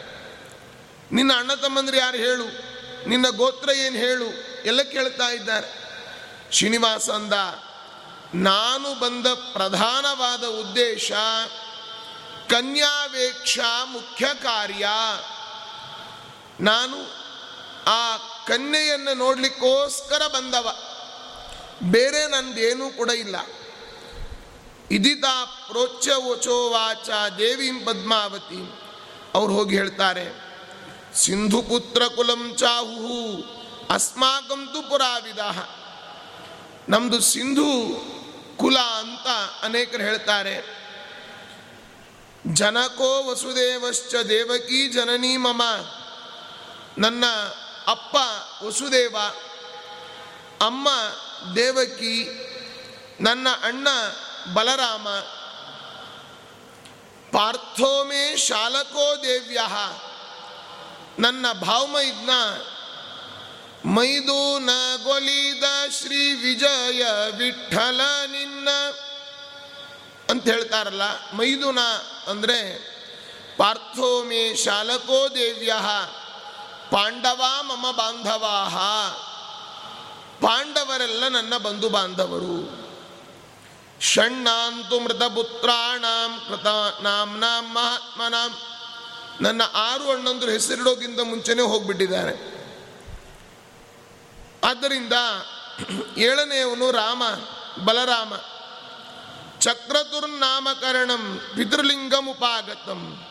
ನಿನ್ನ ಅಣ್ಣ ತಮ್ಮಂದ್ರೆ ಯಾರು ಹೇಳು? ನಿನ್ನ ಗೋತ್ರ ಏನು ಹೇಳು? ಎಲ್ಲ ಕೇಳ್ತಾ ಇದ್ದಾರೆ. ಶ್ರೀನಿವಾಸ ಅಂದ, ನಾನು ಬಂದ ಪ್ರಧಾನವಾದ ಉದ್ದೇಶ ಕನ್ಯಾವೇಕ್ಷ ಮುಖ್ಯ ಕಾರ್ಯ. ನಾನು ಆ ಕನ್ಯೆಯನ್ನು ನೋಡಲಿಕ್ಕೋಸ್ಕರ ಬಂದವ. ಬೇರೆ ನಂದೇನೂ ಕೂಡ ಇಲ್ಲ. ಇದಿತ ಪ್ರೋಚ್ಯ ವಚೋ ವಾಚ ದೇವೀಂ ಪದ್ಮಾವತಿ. ಅವ್ರು ಹೋಗಿ ಹೇಳ್ತಾರೆ, ಸಿಂಧು ಪುತ್ರ ಕುಲಂ ಚಾಹು ಅಸ್ಮಾಕಂತು ಪುರಾವಿದ. ನಮ್ಮದು ಸಿಂಧು ಕುಲ ಅಂತ ಅನೇಕರು ಹೇಳ್ತಾರೆ, ಜನಕೋ ವಸುದೇವಶ್ಚ ದೇವಕಿ ಜನನೀ ಮಮ, ನನ್ನ ಅಪ್ಪ ವಸುದೇವ, ಅಮ್ಮ ದೇವಕಿ, ನನ್ನ ಅಣ್ಣ ಬಲರಾಮ, ಪಾರ್ಥೋಮೇ ಶಾಲಕೋ ದೇವ್ಯ, ನನ್ನ ಭಾವಮೈದ್ನ ಮೈದೂನ ಗೊಲಿದ ಶ್ರೀ ವಿಜಯ ವಿಠಲ ನಿನ್ನ ಅಂತ ಹೇಳ್ತಾರಲ್ಲ, ಮೈದುನ ಅಂದರೆ ಪಾರ್ಥೋಮೇ ಶಾಲಕೋ ದೇವ್ಯ, ಪಾಂಡವ ಮಮ ಬಾಂಧವಾ, ಪಾಂಡವರೆಲ್ಲ ನನ್ನ ಬಂಧು ಬಾಂಧವರು. ಷಣ್ಣಾಂತು ಮೃತಪುತ್ರಾಣಾಂ ಕೃತ ನಾಂ ಮಹಾತ್ಮನಾಂ. ನನ್ನ ಆರು ಅಣ್ಣಂದ್ರು ಹೆಸರಿಡೋಕ್ಕಿಂತ ಮುಂಚೆನೇ ಹೋಗ್ಬಿಟ್ಟಿದ್ದಾರೆ. ಆದ್ದರಿಂದ ಏಳನೆಯವನು ರಾಮ, ಬಲರಾಮ. ಚಕ್ರತುರ್ನಾಮಕರಣಂ ಪಿತೃಲಿಂಗಮುಪಾಗತಂ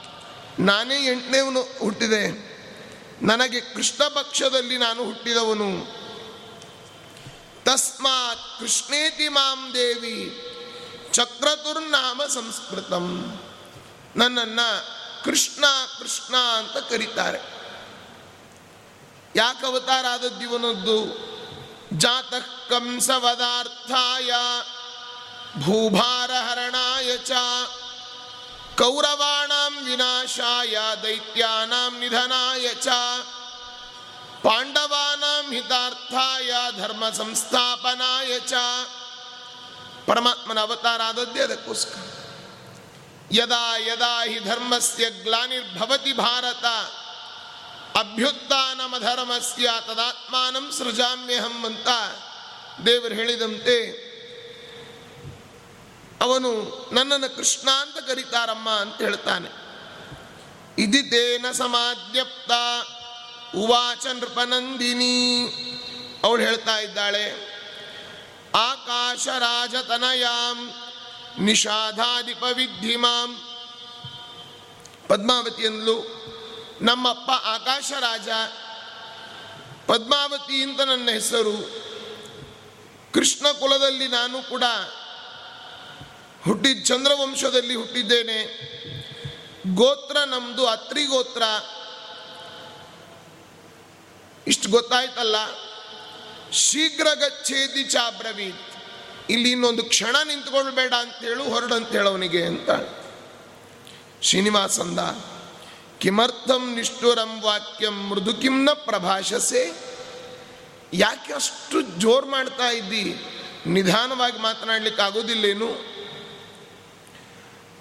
ನಾನೇ ಎಂಟನೇವನು ಹುಟ್ಟಿದೆ. ನನಗೆ ಕೃಷ್ಣ ಪಕ್ಷದಲ್ಲಿ ನಾನು ಹುಟ್ಟಿದವನು. ತಸ್ಮಾತ್ ಕೃಷ್ಣೇತಿ ಮಾಂ ದೇವಿ. ಚಕ್ರತುರ್ನಾಮ ಸಂಸ್ಕೃತಂ. ನನ್ನನ್ನು ಕೃಷ್ಣ ಕೃಷ್ಣ ಅಂತ ಕರೀತಾರೆ. ಯಾಕೆ ಅವತಾರ ಆದದ್ದು ಇವನದ್ದು? ಜಾತಃ ಕಂಸವದಾರ್ಥಾಯ, ಭೂಭಾರಹರಣಾಯ ಚ, ಕೌರವಾಣಾಂ ವಿನಾಶಾಯ, ದೈತ್ಯಾನಾಂ ನಿಧನಾಯ ಚ, ಪಾಂಡವಾನಾಂ ಹಿತಾರ್ಥಾಯ, ಧರ್ಮ ಸಂಸ್ಥಾಪನಾಯ ಚ ಪರಮಾತ್ಮನ ಅವತಾರ ಆದದ್ದೇ ಅದಕ್ಕೋಸ್ಕರ. ಯದಾ ಯದಾ ಹಿ ಧರ್ಮಸ್ಯ ಗ್ಲಾನಿರ್ಭವತಿ ಭಾರತ ಅಭ್ಯುತ್ಥಾನಮಧರ್ಮಸ್ಯ ತದಾತ್ಮಾನಂ ಸೃಜಾಮ್ಯಹಂ ಅಂತ ದೇವರು ಹೇಳಿದಂತೆ ಅವನು ನನ್ನನ್ನು ಕೃಷ್ಣ ಅಂತ ಕರೀತಾರಮ್ಮ ಅಂತ ಹೇಳ್ತಾನೆ. ಇದಿತೇನ ಸಮಾಧ್ಯಪ್ತ ಉವಾಚ ನೃಪನಂದಿನಿ, ಅವಳು ಹೇಳ್ತಾ ಇದ್ದಾಳೆ. ಆಕಾಶ ರಾಜತನಯಾಂ ನಿಷಾಧಾಧಿಪ ವಿದ್ಧಿಮಾಂ ಪದ್ಮಾವತಿ ಅಂದ್ಲು ನಮ್ಮಪ್ಪ ಆಕಾಶ ರಾಜ ಪದ್ಮಾವತಿ ಅಂತ ನನ್ನ ಹೆಸರು. ಕೃಷ್ಣ ಕುಲದಲ್ಲಿ ನಾನು ಕೂಡ ಹುಟ್ಟಿದ ಚಂದ್ರವಂಶದಲ್ಲಿ ಹುಟ್ಟಿದ್ದೇನೆ. ಗೋತ್ರ ನಮ್ಮದು ಅತ್ರಿ ಗೋತ್ರ ಇಷ್ಟು ಗೊತ್ತಾಯ್ತಲ್ಲ? ಶೀಘ್ರ ಗಚ್ಚೇದಿ ಚಾಬ್ರವೀತ್. ಇಲ್ಲಿ ಇನ್ನೊಂದು ಕ್ಷಣ ನಿಂತ್ಕೊಳ್ಬೇಡ ಅಂತೇಳು ಹೊರಡಂತೇಳು ಅವನಿಗೆ ಅಂತ ಶ್ರೀನಿವಾಸಂದ, ಕಿಮರ್ಥಂ ನಿಷ್ಠುರಂ ವಾಕ್ಯಂ ಮೃದು ಕಿಂನ ಪ್ರಭಾಷಸೆ. ಯಾಕೆ ಅಷ್ಟು ಜೋರು ಮಾಡ್ತಾ ಇದ್ದಿ? ನಿಧಾನವಾಗಿ ಮಾತನಾಡ್ಲಿಕ್ಕೆ ಆಗೋದಿಲ್ಲೇನು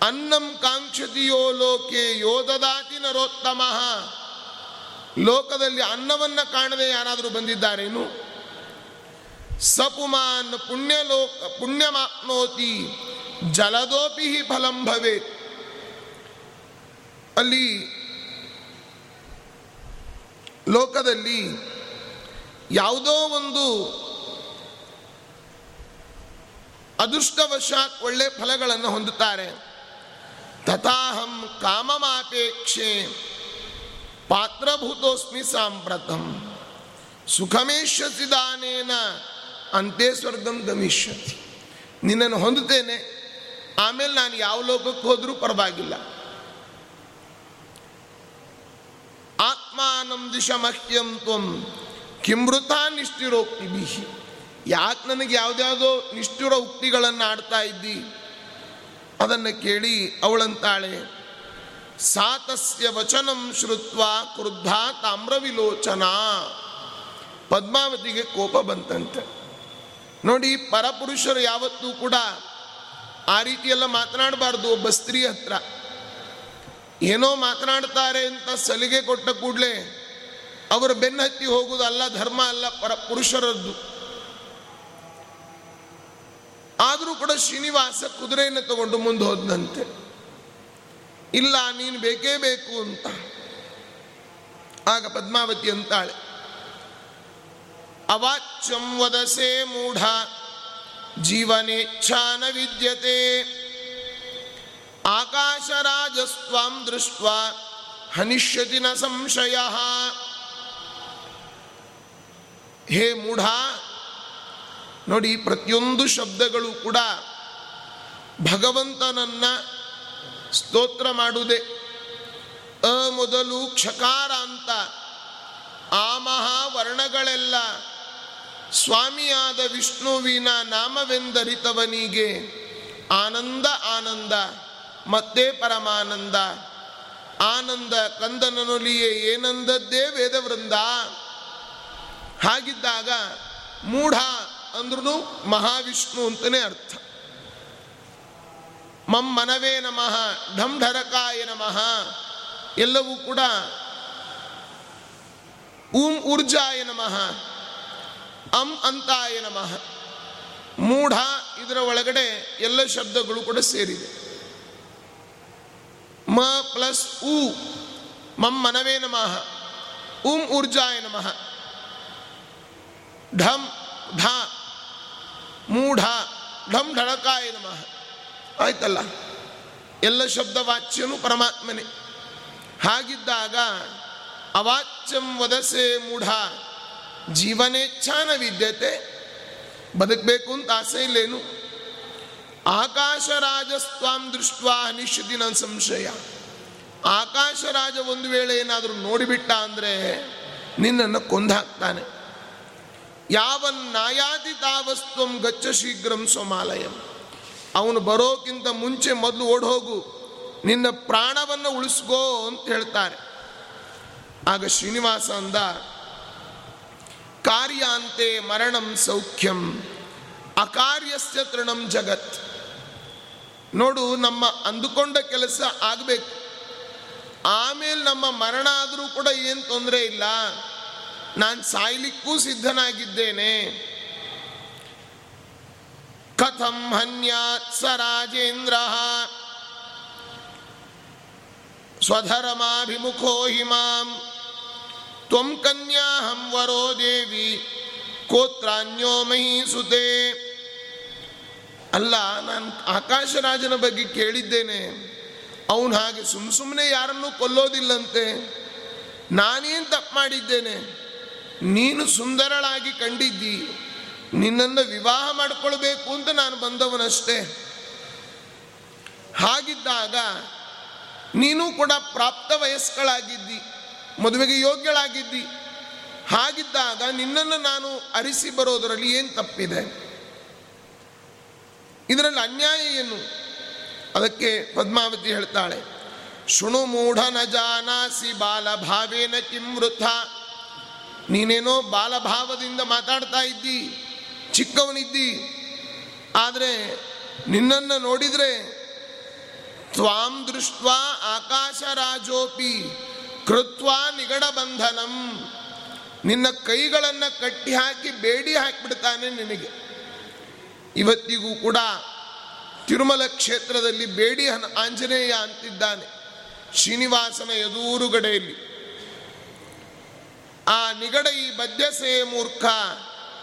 ಅನ್ನಂ ಕಾಂಕ್ಷತಿಯೋ ಲೋಕೆ ಯೋಧದಾತಿ ನರೋತ್ತಮ. ಲೋಕದಲ್ಲಿ ಅನ್ನವನ್ನ ಕಾಣದೆ ಯಾರಾದರೂ ಬಂದಿದ್ದಾರೇನು? ಸಪುಮಾನ್ ಪುಣ್ಯಲೋಕ ಪುಣ್ಯಮಾಪ್ನೋತಿ ಜಲದೋಪಿ ಫಲಂ ಭವೇತ್ ಅಲ್ಲಿ ಲೋಕದಲ್ಲಿ ಯಾವುದೋ ಒಂದು ಅದೃಷ್ಟವಶಾತ್ ಒಳ್ಳೆ ಫಲಗಳನ್ನು ಹೊಂದುತ್ತಾರೆ. ತಥಾಹಂ ಕಾಮಮಾಪೇಕ್ಷೆ ಪಾತ್ರಭೂತೋಸ್ಮಿ ಸಾಂಪ್ರತಂ ಸುಖಮೇಶ್ಯಸಿ ದಾನೇನ ಅಂತೆ ಸ್ವರ್ಗಂ ಗಮಿಷ್ಯತಿ. ನಿನ್ನನ್ನು ಹೊಂದುತ್ತೇನೆ, ಆಮೇಲೆ ನಾನು ಯಾವ ಲೋಕಕ್ಕೆ ಹೋದರೂ ಪರವಾಗಿಲ್ಲ. ಆತ್ಮಾನಂ ದಿಶ ಮಹ್ಯಂ ತ್ವಂ, ಕಿಮೃತಾ ನಿಷ್ಠಿರೋಕ್ತಿ ಬಿಹಿ ಯಾಕೆ ನನಗೆ ಯಾವುದ್ಯಾವುದೋ ನಿಷ್ಠುರ ಉಕ್ತಿಗಳನ್ನು ಆಡ್ತಾ ಇದ್ದಿ? ಅದನ್ನು ಕೇಳಿ ಅವಳಂತಾಳೆ, ಸಾತಸ್ಯ ವಚನಂ ಶ್ರುತ್ವ ಕ್ರುದ್ಧ ತಾಮ್ರವಿಲೋಚನ ಪದ್ಮಾವತಿಗೆ ಕೋಪ ಬಂತಂತೆ. ನೋಡಿ, ಪರಪುರುಷರು ಯಾವತ್ತೂ ಕೂಡ ಆ ರೀತಿಯೆಲ್ಲ ಮಾತನಾಡಬಾರ್ದು, ಒಬ್ಬ ಸ್ತ್ರೀ ಹತ್ರ. ಏನೋ ಮಾತನಾಡ್ತಾರೆ ಅಂತ ಸಲಿಗೆ ಕೊಟ್ಟ ಕೂಡಲೇ ಅವರು ಬೆನ್ನ ಹತ್ತಿ ಹೋಗುವುದು ಅಲ್ಲ, ಧರ್ಮ ಅಲ್ಲ ಪರ ಪುರುಷರದ್ದು ಆದರೂ ಕೂಡ ಶ್ರೀನಿವಾಸ ಕುದುರೆಯನ್ನು ತಗೊಂಡು ಮುಂದೆ ಹೋದಂತೆ ಇಲ್ಲ, ನೀನು ಬೇಕೇ ಬೇಕು ಅಂತ. ಆಗ ಪದ್ಮಾವತಿ ಅಂತಾಳೆ ಅವಾಚ್ಯಂ ವದಸೆ ಮೂಢ. ಜೀವನೇಚ್ಛಾನ ವಿದ್ಯತೆ. ಆಕಾಶರಾಜಸ್ವಾಂ ದೃಷ್ಟ ಹನಿಷ್ಯತಿ ನ ಸಂಶಯ. ಹೇ ಮೂಢ, ನೋಡಿ ಪ್ರತಿಯೊಂದು ಶಬ್ದಗಳು ಕೂಡ ಭಗವಂತನನ್ನ ಸ್ತೋತ್ರ ಮಾಡುವುದೇ. ಅ ಮೊದಲು ಕ್ಷಕಾರ ಅಂತ. ಆ ಮಹಾವರ್ಣಗಳೆಲ್ಲ ಸ್ವಾಮಿಯಾದ ವಿಷ್ಣುವಿನ ನಾಮವೆಂದರಿತವನಿಗೆ ಆನಂದ ಆನಂದ, ಮತ್ತೆ ಪರಮಾನಂದ. ಆನಂದ ಕಂದನನೊಲಿಯೇ, ಏನಂದದ್ದೇ ವೇದವೃಂದ. ಹಾಗಿದ್ದಾಗ ಮೂಢ ಅಂದ್ರೂ ಮಹಾವಿಷ್ಣು ಅಂತಲೇ ಅರ್ಥ. ಮಮ್ ಮನವೇ ನಮಃ ಢಂ ಢರಕಾಯ ನಮಃ. ಎಲ್ಲವೂ ಕೂಡ ಊಂ ಊರ್ಜಾಯ ನಮಃ. ಅಂ ಅಂತಾಯ ನಮಃ. ಮೂಢ ಇದರ ಒಳಗಡೆ ಎಲ್ಲ ಶಬ್ದಗಳು ಕೂಡ ಸೇರಿದೆ ಮ ಪ್ಲಸ್ ಉ, ಮಂ ಮನವೇ ನಮಃ. ಉಂ ಊರ್ಜಾಯ ನಮಃ. ಢಂ ಢ, ಮೂಢ, ಢಂ ಢಳಕಾಯ ನಮಃ. ಆಯ್ತಲ್ಲ? ಎಲ್ಲ ಶಬ್ದ ವಾಚ್ಯನು ಪರಮಾತ್ಮನೇ. ಹಾಗಿದ್ದಾಗ ಅವಾಚ್ಯಂ ವದಸೆ ಮೂಢ. ಜೀವನೇಚ್ಛಾನ ವಿದ್ಯತೆ ಬದುಕಬೇಕು ಅಂತ ಆಸೆ ಇಲ್ಲೇನು? ಆಕಾಶ ಆಕಾಶರಾಜಸ್ವಾಂ ದೃಷ್ಟ ನನ್ನ ಸಂಶಯ. ಆಕಾಶ ರಾಜ ಒಂದು ವೇಳೆ ಏನಾದರೂ ನೋಡಿಬಿಟ್ಟ ಅಂದರೆ ನಿನ್ನನ್ನು ಕೊಂದಾಕ್ತಾನೆ. ನಾಯಾತಿ ತಾವಸ್ತ್ವಂ ಗಚ್ಚ ಶೀಘ್ರಂ ಸ್ವಮಾಲಯಂ ಅವನು ಬರೋಕ್ಕಿಂತ ಮುಂಚೆ ಮೊದಲು ಓಡ್ ಹೋಗು ನಿನ್ನ ಪ್ರಾಣವನ್ನು ಉಳಿಸ್ಕೋ ಅಂತ ಹೇಳ್ತಾರೆ. ಆಗ ಶ್ರೀನಿವಾಸ ಅಂದ ಕಾರ್ಯಾಂತೆ ಮರಣಂ ಸೌಖ್ಯಂ ಅಕಾರ್ಯಸ್ಯ ತೃಣಂ ಜಗತ್. ನೋಡು, ನಮ್ಮ ಅಂದುಕೊಂಡ ಕೆಲಸ ಆಗಬೇಕು. ಆಮೇಲೆ ನಮ್ಮ ಮರಣ ಆದರೂ ಕೂಡ ಏನು ತೊಂದರೆ ಇಲ್ಲ. ನಾನು ಸಾಯ್ಲಿಕ್ಕೂ ಸಿದ್ಧನಾಗಿದ್ದೇನೆ. ಕಥಂ ಹನ್ಯಾತ್ ಸ ರಾಜೇಂದ್ರ. ಸ್ವಧರ್ಮಾಭಿಮುಖೋ ಹಿಮಾಂ ತ್ವಂ ಕನ್ಯಾಹಂ ವರೋ ದೇವಿ, ಕೋತ್ರಾನ್ಯೋ ಮಹಿಸುತೆ ಅಲ್ಲ, ನಾನು ಆಕಾಶರಾಜನ ಬಗ್ಗೆ ಕೇಳಿದ್ದೇನೆ. ಅವನು ಹಾಗೆ ಸುಮ್ ಸುಮ್ಮನೆ ಯಾರನ್ನೂ ಕೊಲ್ಲೋದಿಲ್ಲಂತೆ. ನಾನೇನು ತಪ್ಪು ಮಾಡಿದ್ದೇನೆ? ನೀನು ಸುಂದರಳಾಗಿ ಕಂಡಿದ್ದಿ. ನಿನ್ನನ್ನು ವಿವಾಹ ಮಾಡಿಕೊಳ್ಬೇಕು ಅಂತ ನಾನು ಬಂದವನಷ್ಟೇ. ಹಾಗಿದ್ದಾಗ ನೀನು ಕೂಡ ಪ್ರಾಪ್ತ ವಯಸ್ಕಳಾಗಿದ್ದಿ. ಮದುವೆಗೆ ಯೋಗ್ಯಳಾಗಿದ್ದಿ. ಹಾಗಿದ್ದಾಗ ನಿನ್ನನ್ನು ನಾನು ಅರಿಸಿ ಬರೋದರಲ್ಲಿ ಏನು ತಪ್ಪಿದೆ? ಇದರಲ್ಲಿ ಅನ್ಯಾಯ ಏನು? ಅದಕ್ಕೆ ಪದ್ಮಾವತಿ ಹೇಳ್ತಾಳೆ, ಶೃಣು ಮೂಢನ ಜಾನಾಸಿ ಬಾಲಭಾವೇನ ಕಿಮೃಥ ನೀನೇನೋ ಬಾಲಭಾವದಿಂದ ಮಾತಾಡ್ತಾ ಇದ್ದಿ, ಚಿಕ್ಕವನಿದ್ದಿ. ಆದರೆ ನಿನ್ನನ್ನು ನೋಡಿದರೆ ತ್ವಾಂ ದೃಷ್ಟ ಆಕಾಶ ರಾಜೋಪಿ. ಕೃತ್ವ ನಿಗಡ ಬಂಧನಂ. ನಿನ್ನ ಕೈಗಳನ್ನು ಕಟ್ಟಿ ಹಾಕಿ ಬೇಡಿ ಹಾಕಿಬಿಡ್ತಾನೆ ನಿನಗೆ. ಇವತ್ತಿಗೂ ಕೂಡ ತಿರುಮಲ ಕ್ಷೇತ್ರದಲ್ಲಿ ಬೇಡಿ ಆಂಜನೇಯ ಅಂತಿದ್ದಾನೆ. ಶ್ರೀನಿವಾಸನ ಎದುರುಗಡೆಯಲ್ಲಿ. ಆ ನಿಗಡ ಈ ಬದ್ಯಸೇ ಮೂರ್ಖ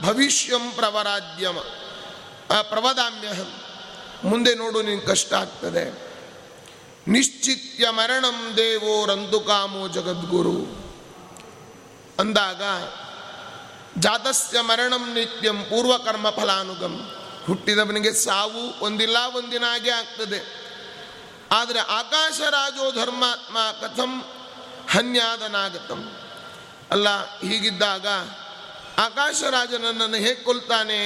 ಭವಿಷ್ಯಂ ಪ್ರವರಾದ್ಯಮ. ಆ ಪ್ರವದಾಮ್ಯಹಂ. ಮುಂದೆ ನೋಡು ನಿನ್ ಕಷ್ಟ ಆಗ್ತದೆ. ನಿಶ್ಚಿತ್ಯ ಮರಣಂ ದೇವೋ ರಂದುಕಾಮೋ ಜಗದ್ಗುರು. ಅಂದಾಗ ಜಾತಸ್ಯ ಮರಣಂ ನಿತ್ಯಂ ಪೂರ್ವಕರ್ಮ ಫಲಾನುಗಮ್ ಹುಟ್ಟಿದವನಿಗೆ ಸಾವು ಒಂದಿಲ್ಲ ಒಂದಿನ ಹಾಗೆ ಆಗ್ತದೆ. ಆದರೆ ಆಕಾಶ ರಾಜೋ ಧರ್ಮಾತ್ಮ ಕಥಂ ಹನ್ಯಾದನಾಗತಂ. ಅಲ್ಲ, ಹೀಗಿದ್ದಾಗ ಆಕಾಶ ರಾಜನನ್ನು ಹೇಗೆ ಕೊಲ್ತಾನೆ